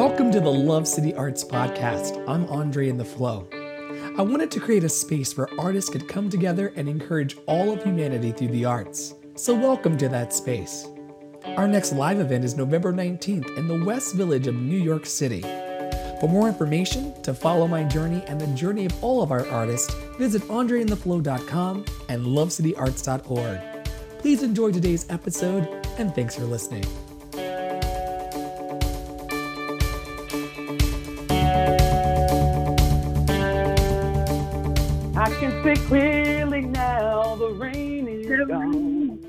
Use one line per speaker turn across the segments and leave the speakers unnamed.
Welcome to the Love City Arts Podcast. I'm Andre in the Flow. I wanted to create a space where artists could come together and encourage all of humanity through the arts. So, welcome to that space. Our next live event is November 19th in the West Village of New York City. For more information, to follow my journey and the journey of all of our artists, visit andreintheflow.com and lovecityarts.org. Please enjoy today's episode, and thanks for listening.
I can see clearly now the rain is gone.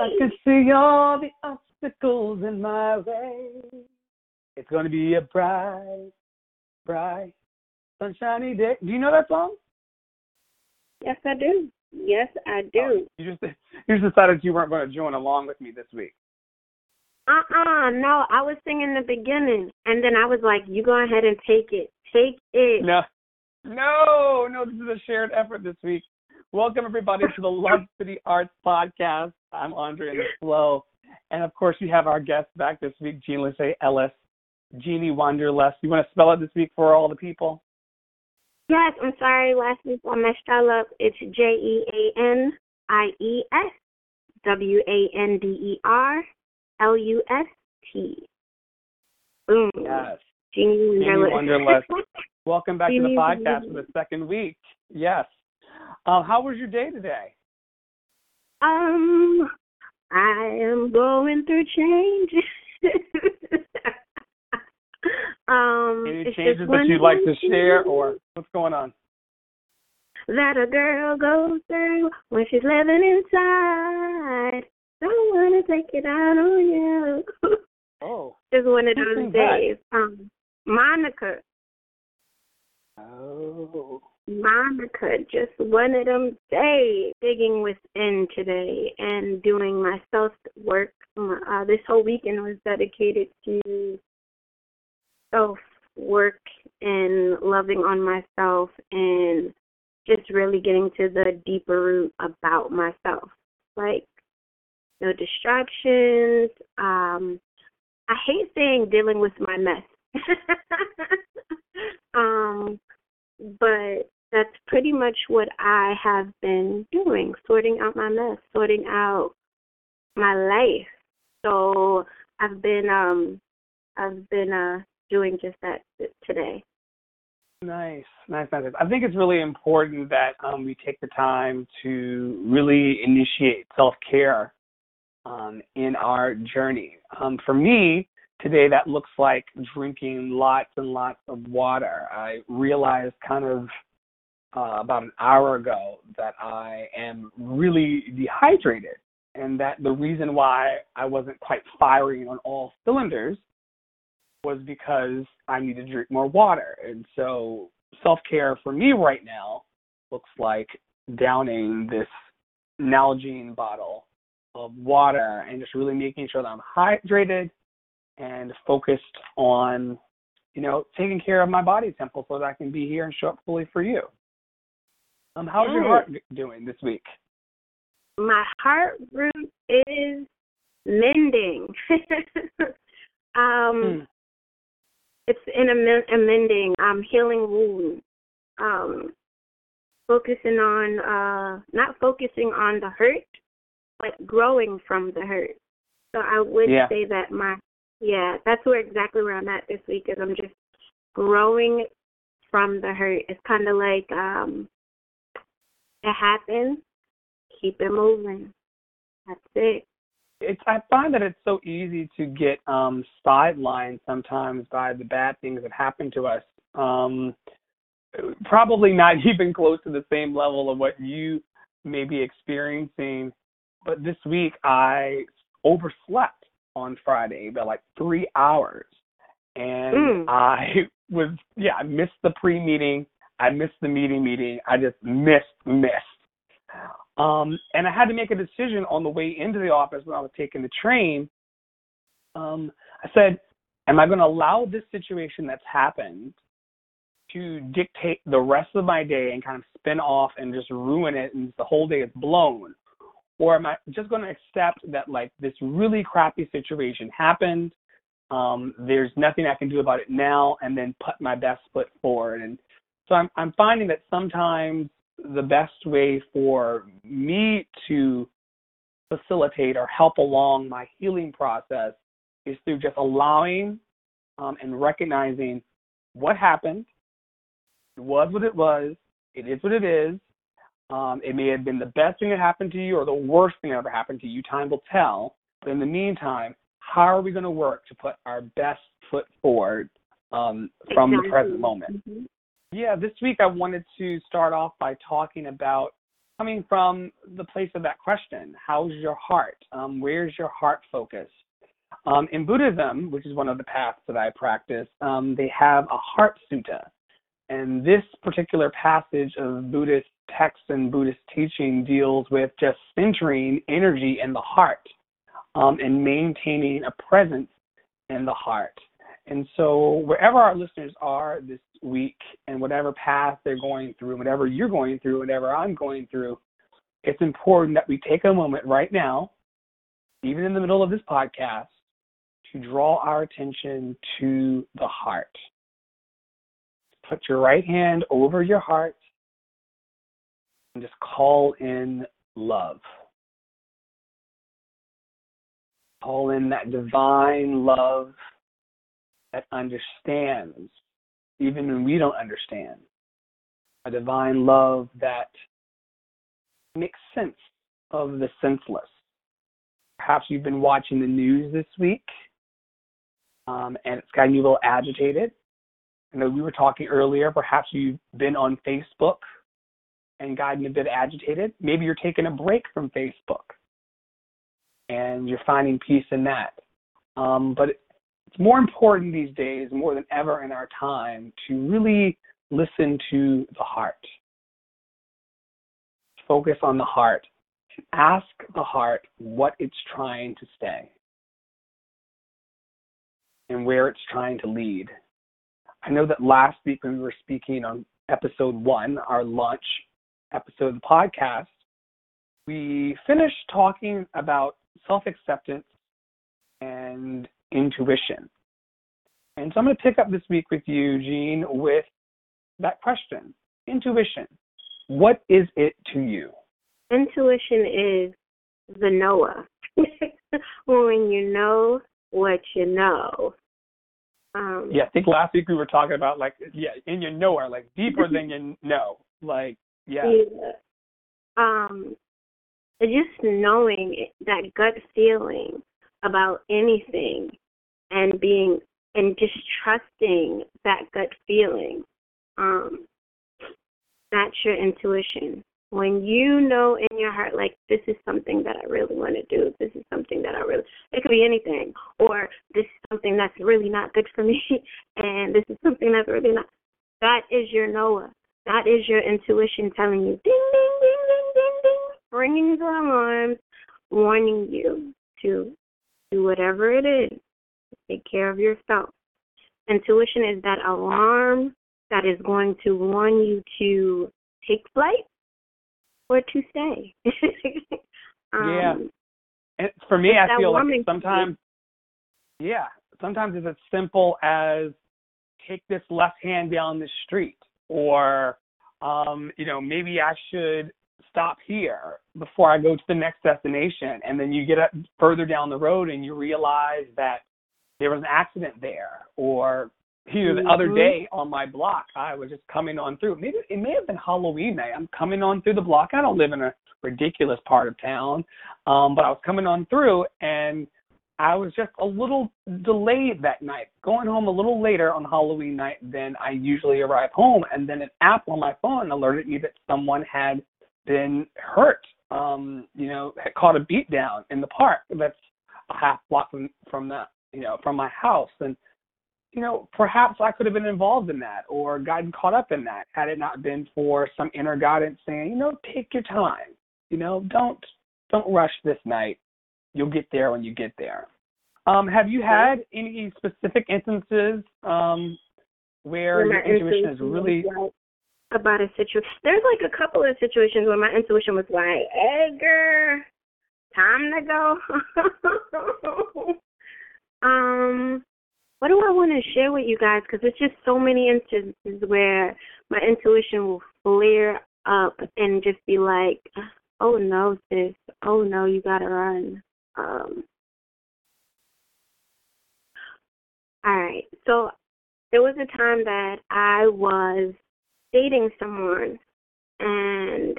I can see all the obstacles in my way. It's going to be a bright, bright, sunshiny day. Do you know that song?
Yes, I do. Yes, I
Oh,
do.
you just you just decided you weren't going to join along with me this week.
Uh-uh, no, I was singing the beginning, and then I was like, you go ahead and take it. Take it.
No, no, no. This is a shared effort this week. Welcome everybody to the Love City Arts Podcast. I'm Andre the Flow, and of course we have our guest back this week, Jean Lissay Ellis, Jeannie Wanderlust. You want to spell it this week for all the people?
Yes, I'm sorry, last week I messed y'all up. It's J-E-A-N-I-E-S W-A-N-D-E-R-L-U-S-T. Boom.
Yes.
Jeannie
Jeannie
Wanderlust.
Welcome back to the podcast for the second week. Yes. Um, how was your day today?
Um, I am going through change. um,
Any
it's
changes that you'd like to share, or what's going on?
that a girl goes through when she's living inside? Don't wanna take it out on you.
Oh.
just one of those
that?
days. Um, Monica,
Oh.
Monica, just one of them days. Digging within today and doing my self work. Uh, this whole weekend was dedicated to self work and loving on myself and just really getting to the deeper root about myself. Like no distractions. Um I hate saying dealing with my mess. um but that's pretty much what I have been doing, sorting out my mess, sorting out my life. So I've been um I've been uh doing just that today.
Nice, nice, nice. I think it's really important that um, we take the time to really initiate self care um, in our journey. Um, for me, today that looks like drinking lots and lots of water. I realized kind of uh, about an hour ago that I am really dehydrated, and that the reason why I wasn't quite firing on all cylinders was because I need to drink more water. And so self care for me right now looks like downing this Nalgene bottle of water and just really making sure that I'm hydrated and focused on, you know, taking care of my body temple so that I can be here and show up fully for you. Um, how's your heart doing this week?
My heart root is mending. um
Hmm.
it's in a, men- a mending, um healing wounds. Um focusing on uh not focusing on the hurt, but growing from the hurt. So I would
Yeah.
say that my yeah, that's where exactly where I'm at this week is I'm just growing from the hurt. It's kinda like um it happened, keep it moving. That's it.
it's I find that it's so easy to get um sidelined sometimes by the bad things that happen to us. Um probably not even close to the same level of what you may be experiencing. But this week I overslept on Friday by like three hours. And
Mm.
I was yeah, I missed the pre meeting, I missed the meeting meeting, I just missed, missed. Um, and I had to make a decision on the way into the office when I was taking the train. Um, I said, Am I going to allow this situation that's happened to dictate the rest of my day and kind of spin off and just ruin it and the whole day is blown? Or am I just going to accept that like this really crappy situation happened? Um, there's nothing I can do about it now, and then put my best foot forward. And so I'm I'm finding that sometimes the best way for me to facilitate or help along my healing process is through just allowing um, and recognizing what happened. It was what it was. It is what it is. Um, it may have been the best thing that happened to you or the worst thing that ever happened to you. Time will tell. But in the meantime, how are we going to work to put our best foot forward um, from exactly. the present moment? Mm-hmm. Yeah, this week I wanted to start off by talking about coming from the place of that question how's your heart? Um, where's your heart focus? Um, in Buddhism, which is one of the paths that I practice, um, they have a heart sutta. And this particular passage of Buddhist text and Buddhist teaching deals with just centering energy in the heart um, and maintaining a presence in the heart. And so, wherever our listeners are this week, and whatever path they're going through, whatever you're going through, whatever I'm going through, it's important that we take a moment right now, even in the middle of this podcast, to draw our attention to the heart. Put your right hand over your heart and just call in love. Call in that divine love that understands, even when we don't understand. A divine love that makes sense of the senseless. Perhaps you've been watching the news this week um, and it's gotten you a little agitated. I know we were talking earlier, perhaps you've been on Facebook and gotten a bit agitated. Maybe you're taking a break from Facebook and you're finding peace in that. Um, but it's more important these days, more than ever in our time, to really listen to the heart. Focus on the heart ask the heart what it's trying to say and where it's trying to lead. I know that last week when we were speaking on episode one, our launch episode of the podcast, we finished talking about self acceptance and intuition. And so I'm going to pick up this week with you, Jean, with that question intuition. What is it to you?
Intuition is the knower. when you know what you know.
Um, yeah, I think last week we were talking about like yeah, in your knower, like deeper than you know, like yeah.
Um, just knowing that gut feeling about anything, and being and just trusting that gut feeling. Um, that's your intuition when you know in your heart like this is something that I really want to do, this is something that I really it could be anything, or this is something that's really not good for me, and this is something that's really not. That is your knower. That is your intuition telling you ding ding ding ding ding ding, ringing the alarms, warning you to do whatever it is. Take care of yourself. Intuition is that alarm that is going to warn you to take flight or to stay.
um, yeah. And for me, I feel like sometimes, yeah, sometimes it's as simple as take this left hand down the street, or um, you know, maybe I should stop here before I go to the next destination. And then you get up further down the road and you realize that there was an accident there, or here the mm-hmm. other day on my block, I was just coming on through. Maybe it may have been Halloween night. I'm coming on through the block. I don't live in a ridiculous part of town, um, but I was coming on through, and I was just a little delayed that night, going home a little later on Halloween night than I usually arrive home. And then an app on my phone alerted me that someone had been hurt. Um, you know, had caught a beat down in the park. That's a half block from from the you know from my house, and you know, perhaps I could have been involved in that or gotten caught up in that had it not been for some inner guidance saying, you know, take your time. You know, don't don't rush this night. You'll get there when you get there. Um, have you had any specific instances um, where your intuition is really
about a situation? There's like a couple of situations where my intuition was like, "Edgar, time to go." um, what do I want to share with you guys? Because it's just so many instances where my intuition will flare up and just be like, "Oh no, sis! Oh no, you gotta run." Um, all right, so there was a time that I was dating someone, and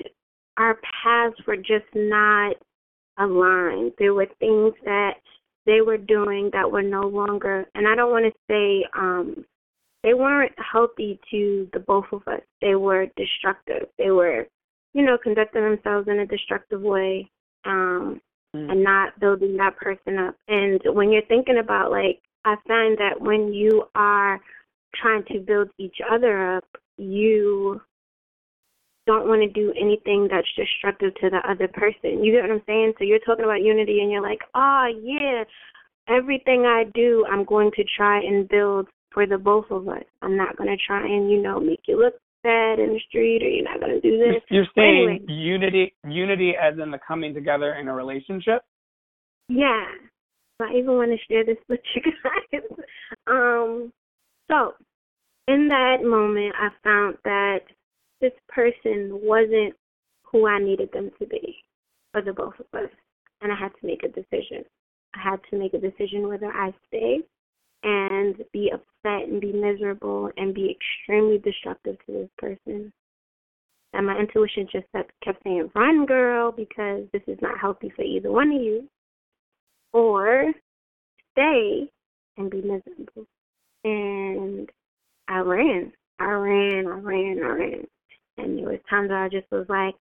our paths were just not aligned. There were things that they were doing that were no longer, and I don't want to say um, they weren't healthy to the both of us. They were destructive. They were, you know, conducting themselves in a destructive way, um, mm. and not building that person up. And when you're thinking about like, I find that when you are trying to build each other up, you don't want to do anything that's destructive to the other person. You get what I'm saying? So you're talking about unity and you're like, oh, yeah, everything I do, I'm going to try and build for the both of us. I'm not going to try and, you know, make you look in the street or you're not going to do this.
You're saying anyway. unity, unity as in the coming together in a relationship?
Yeah. I even want to share this with you guys. um, so in that moment, I found that this person wasn't who I needed them to be for the both of us. And I had to make a decision. I had to make a decision whether I stay and be upset and be miserable and be extremely destructive to this person. And my intuition just kept saying, run, girl, because this is not healthy for either one of you. Or stay and be miserable. And I ran. I ran, I ran, I ran. And there was times I just was like,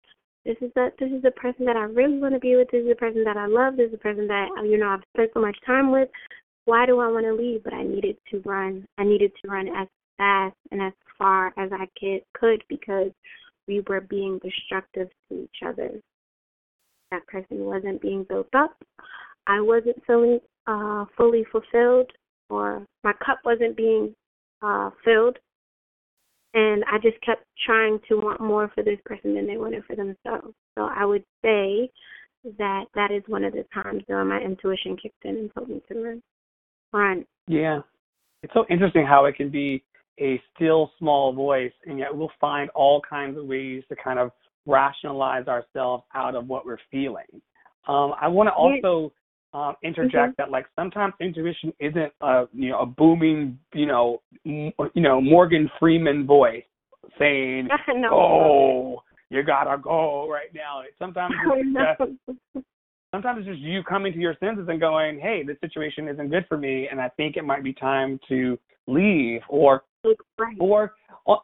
this is the this is the person that I really want to be with. This is the person that I love. This is the person that you know I've spent so much time with. Why do I want to leave? But I needed to run. I needed to run as fast and as far as I could could because we were being destructive to each other. That person wasn't being built up. I wasn't feeling uh, fully fulfilled, or my cup wasn't being uh, filled and I just kept trying to want more for this person than they wanted for themselves. So I would say that that is one of the times where my intuition kicked in and told me to run. Run.
Yeah, it's so interesting how it can be a still small voice, and yet we'll find all kinds of ways to kind of rationalize ourselves out of what we're feeling. Um, I want to also um, interject mm-hmm. that like sometimes intuition isn't a you know a booming you know m- you know Morgan Freeman voice saying
no.
oh you gotta go right now. Sometimes it's just, sometimes it's just you coming to your senses and going hey this situation isn't good for me and I think it might be time to leave or
right.
or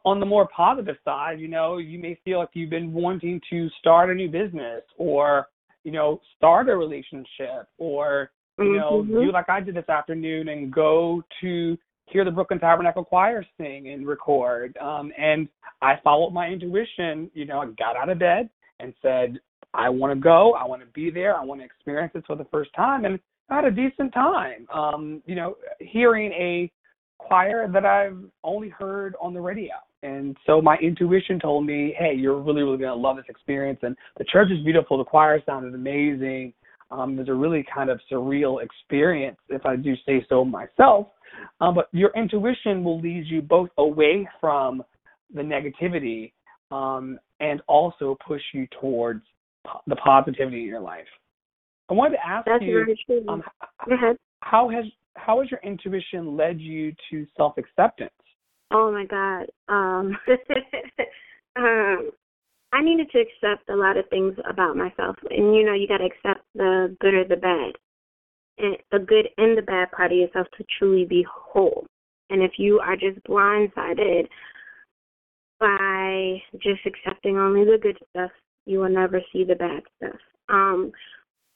on the more positive side you know you may feel like you've been wanting to start a new business or you know, start a relationship or, you know,
mm-hmm.
do like I did this afternoon and go to hear the Brooklyn Tabernacle Choir sing and record. Um, and I followed my intuition, you know, I got out of bed and said, I want to go, I want to be there, I want to experience this for the first time. And I had a decent time, um, you know, hearing a choir that I've only heard on the radio. And so my intuition told me, hey, you're really, really going to love this experience. And the church is beautiful. The choir sounded amazing. Um, it was a really kind of surreal experience, if I do say so myself. Um, but your intuition will lead you both away from the negativity um, and also push you towards the positivity in your life. I wanted to ask
That's
you,
um, how
has how has your intuition led you to self acceptance?
Oh my God. Um, um, I needed to accept a lot of things about myself, and you know, you got to accept the good or the bad, and the good and the bad part of yourself to truly be whole. And if you are just blindsided by just accepting only the good stuff, you will never see the bad stuff. Um,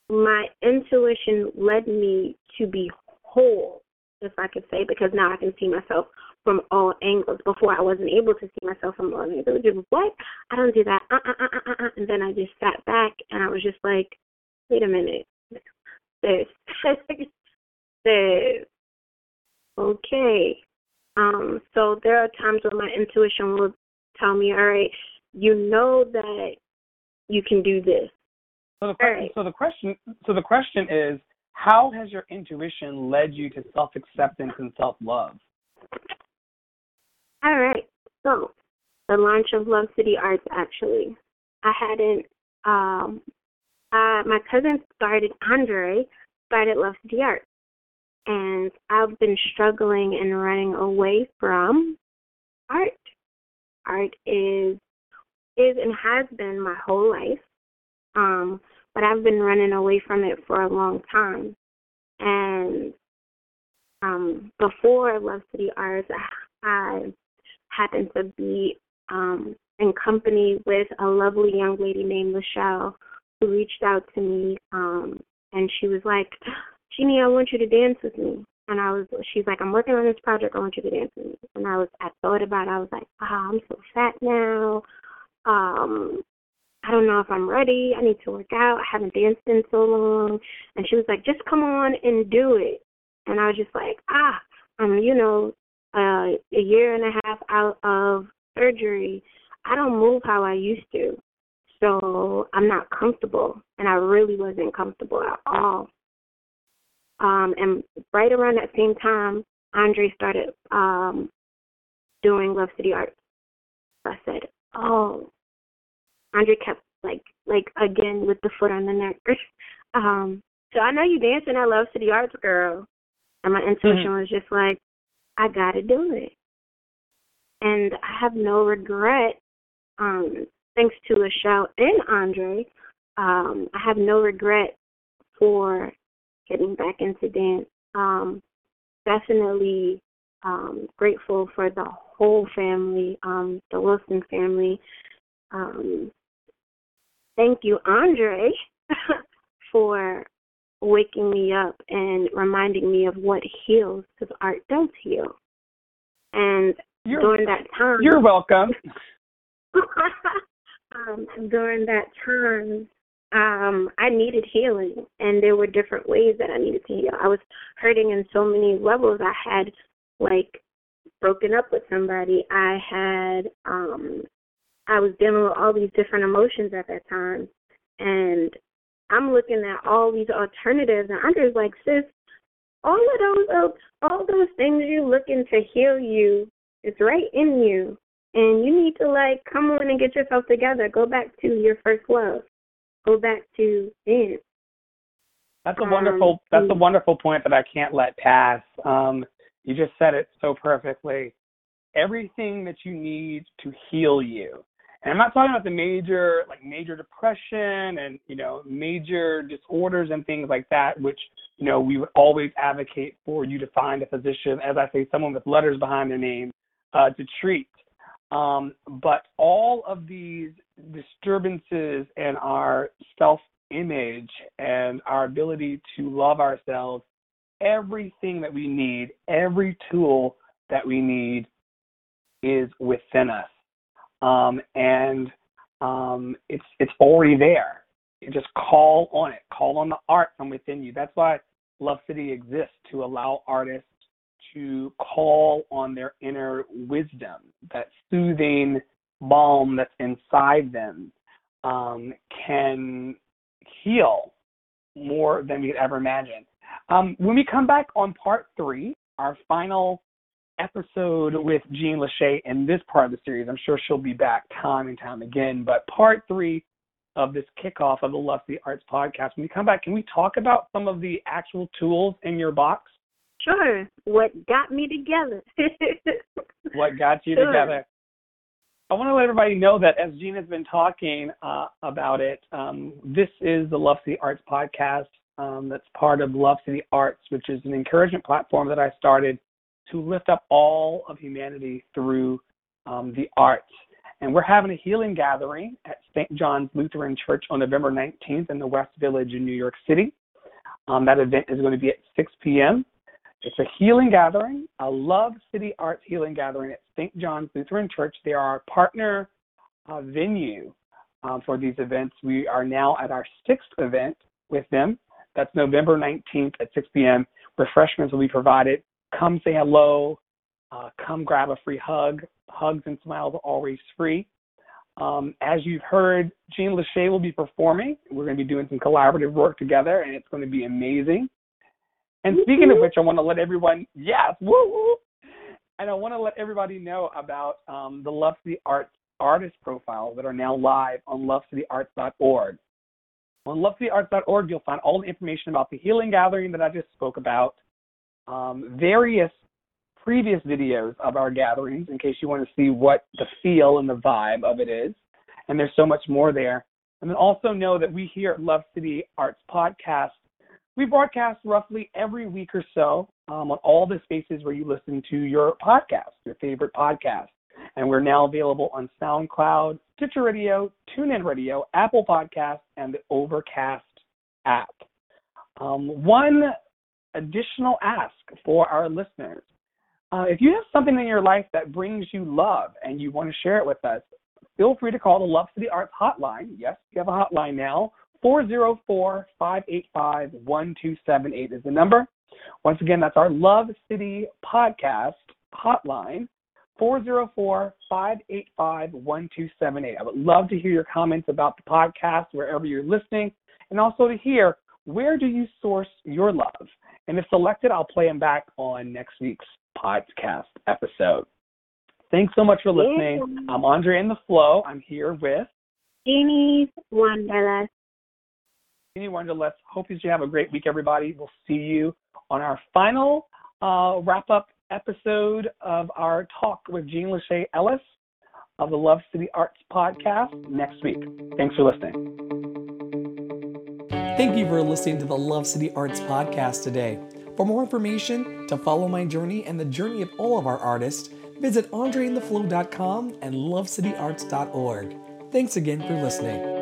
my intuition led me to be whole, if I could say, because now I can see myself from all angles. Before I wasn't able to see myself from all angles. Just what? I don't do that. Uh, uh, uh, uh, uh. And then I just sat back and I was just like, wait a minute. This, this. Okay. Um. So there are times when my intuition will tell me, all right, you know that you can do this.
So the, right. so the question, so the question is, how has your intuition led you to self acceptance and self love?
All right. So, the launch of Love City Arts actually. I hadn't um uh my cousin started Andre started Love City Arts and I've been struggling and running away from art. Art is is and has been my whole life. Um, but I've been running away from it for a long time. And um, before Love City Arts, I happened to be um, in company with a lovely young lady named Michelle who reached out to me um, and she was like, Jeannie, I want you to dance with me. And I was, she's like, I'm working on this project. I want you to dance with me. And I was, I thought about it. I was like, oh, I'm so fat now. Um, I don't know if I'm ready. I need to work out. I haven't danced in so long. And she was like, just come on and do it. And I was just like, ah, I'm, you know, uh, a year and a half out of surgery. I don't move how I used to. So I'm not comfortable. And I really wasn't comfortable at all. Um, and right around that same time, Andre started um, doing Love City Arts. I said, "Oh." Andre kept like, like again with the foot on the neck. um, so I know you dancing I Love City Arts, girl. And my intuition mm-hmm. was just like, I gotta do it. And I have no regret, um, thanks to Michelle and Andre, um, I have no regret for getting back into dance. Um, definitely um, grateful for the whole family, um, the Wilson family. Um, thank you, Andre, for waking me up and reminding me of what heals, because art does heal. And you're, during that time,
you're welcome.
um, during that time, um, I needed healing, and there were different ways that I needed to heal. I was hurting in so many levels. I had like broken up with somebody. I had um, I was dealing with all these different emotions at that time, and I'm looking at all these alternatives, and I'm just like, sis, all of those, all those things you're looking to heal you, it's right in you, and you need to like come on and get yourself together. Go back to your first love go back to dance.
That's a wonderful. Um, that's a wonderful point that I can't let pass. Um, you just said it so perfectly. Everything that you need to heal you, and I'm not talking about the major, like major depression and you know major disorders and things like that, which you know we would always advocate for you to find a physician, as I say, someone with letters behind their name, uh, to treat. Um, but all of these disturbances in our self image and our ability to love ourselves, everything that we need, every tool that we need is within us. Um, and um, it's it's already there. You just call on it. Call on the art from within you. That's why Love City exists to allow artists to call on their inner wisdom, that soothing balm that's inside them um, can heal more than we could ever imagine. Um, when we come back on part three, our final episode with Jean Lachey in this part of the series, I'm sure she'll be back time and time again, but part three of this kickoff of the Love City Arts podcast, when we come back, can we talk about some of the actual tools in your box?
Sure. What got me together?
what got you sure. together? I want to let everybody know that as Jean has been talking uh, about it, um, this is the Love City Arts podcast um, that's part of Love City Arts, which is an encouragement platform that I started to lift up all of humanity through um, the arts. And we're having a healing gathering at St. John's Lutheran Church on November 19th in the West Village in New York City. Um, that event is going to be at 6 p.m. It's a healing gathering, a Love City Arts healing gathering at St. John's Lutheran Church. They are our partner uh, venue um, for these events. We are now at our sixth event with them. That's November 19th at 6 p.m. Refreshments will be provided. Come say hello. Uh, come grab a free hug. Hugs and smiles are always free. Um, as you've heard, Jean Lachey will be performing. We're going to be doing some collaborative work together, and it's going to be amazing. And speaking of which, I want to let everyone, yes, woo, woo. And I want to let everybody know about um, the Love City Arts artist profiles that are now live on lovecityarts.org. On lovecityarts.org, you'll find all the information about the healing gathering that I just spoke about, um, various previous videos of our gatherings in case you want to see what the feel and the vibe of it is. And there's so much more there. And then also know that we here at Love City Arts Podcast we broadcast roughly every week or so um, on all the spaces where you listen to your podcast, your favorite podcast. And we're now available on SoundCloud, Stitcher Radio, TuneIn Radio, Apple Podcasts, and the Overcast app. Um, one additional ask for our listeners. Uh, if you have something in your life that brings you love and you want to share it with us, feel free to call the Love City Arts Hotline. Yes, we have a hotline now, 404 585 1278 is the number. Once again, that's our Love City podcast hotline, 404 585 1278. I would love to hear your comments about the podcast wherever you're listening, and also to hear where do you source your love? And if selected, I'll play them back on next week's podcast episode. Thanks so much for listening. I'm Andre in the Flow. I'm here with
Jeannie's Wanderlust.
Jeannie Wanderlust. Hope you have a great week, everybody. We'll see you on our final uh, wrap up episode of our talk with Jean Lachey Ellis of the Love City Arts podcast next week. Thanks for listening.
Thank you for listening to the Love City Arts podcast today. For more information, to follow my journey and the journey of all of our artists, visit andreintheflow.com and lovecityarts.org. Thanks again for listening.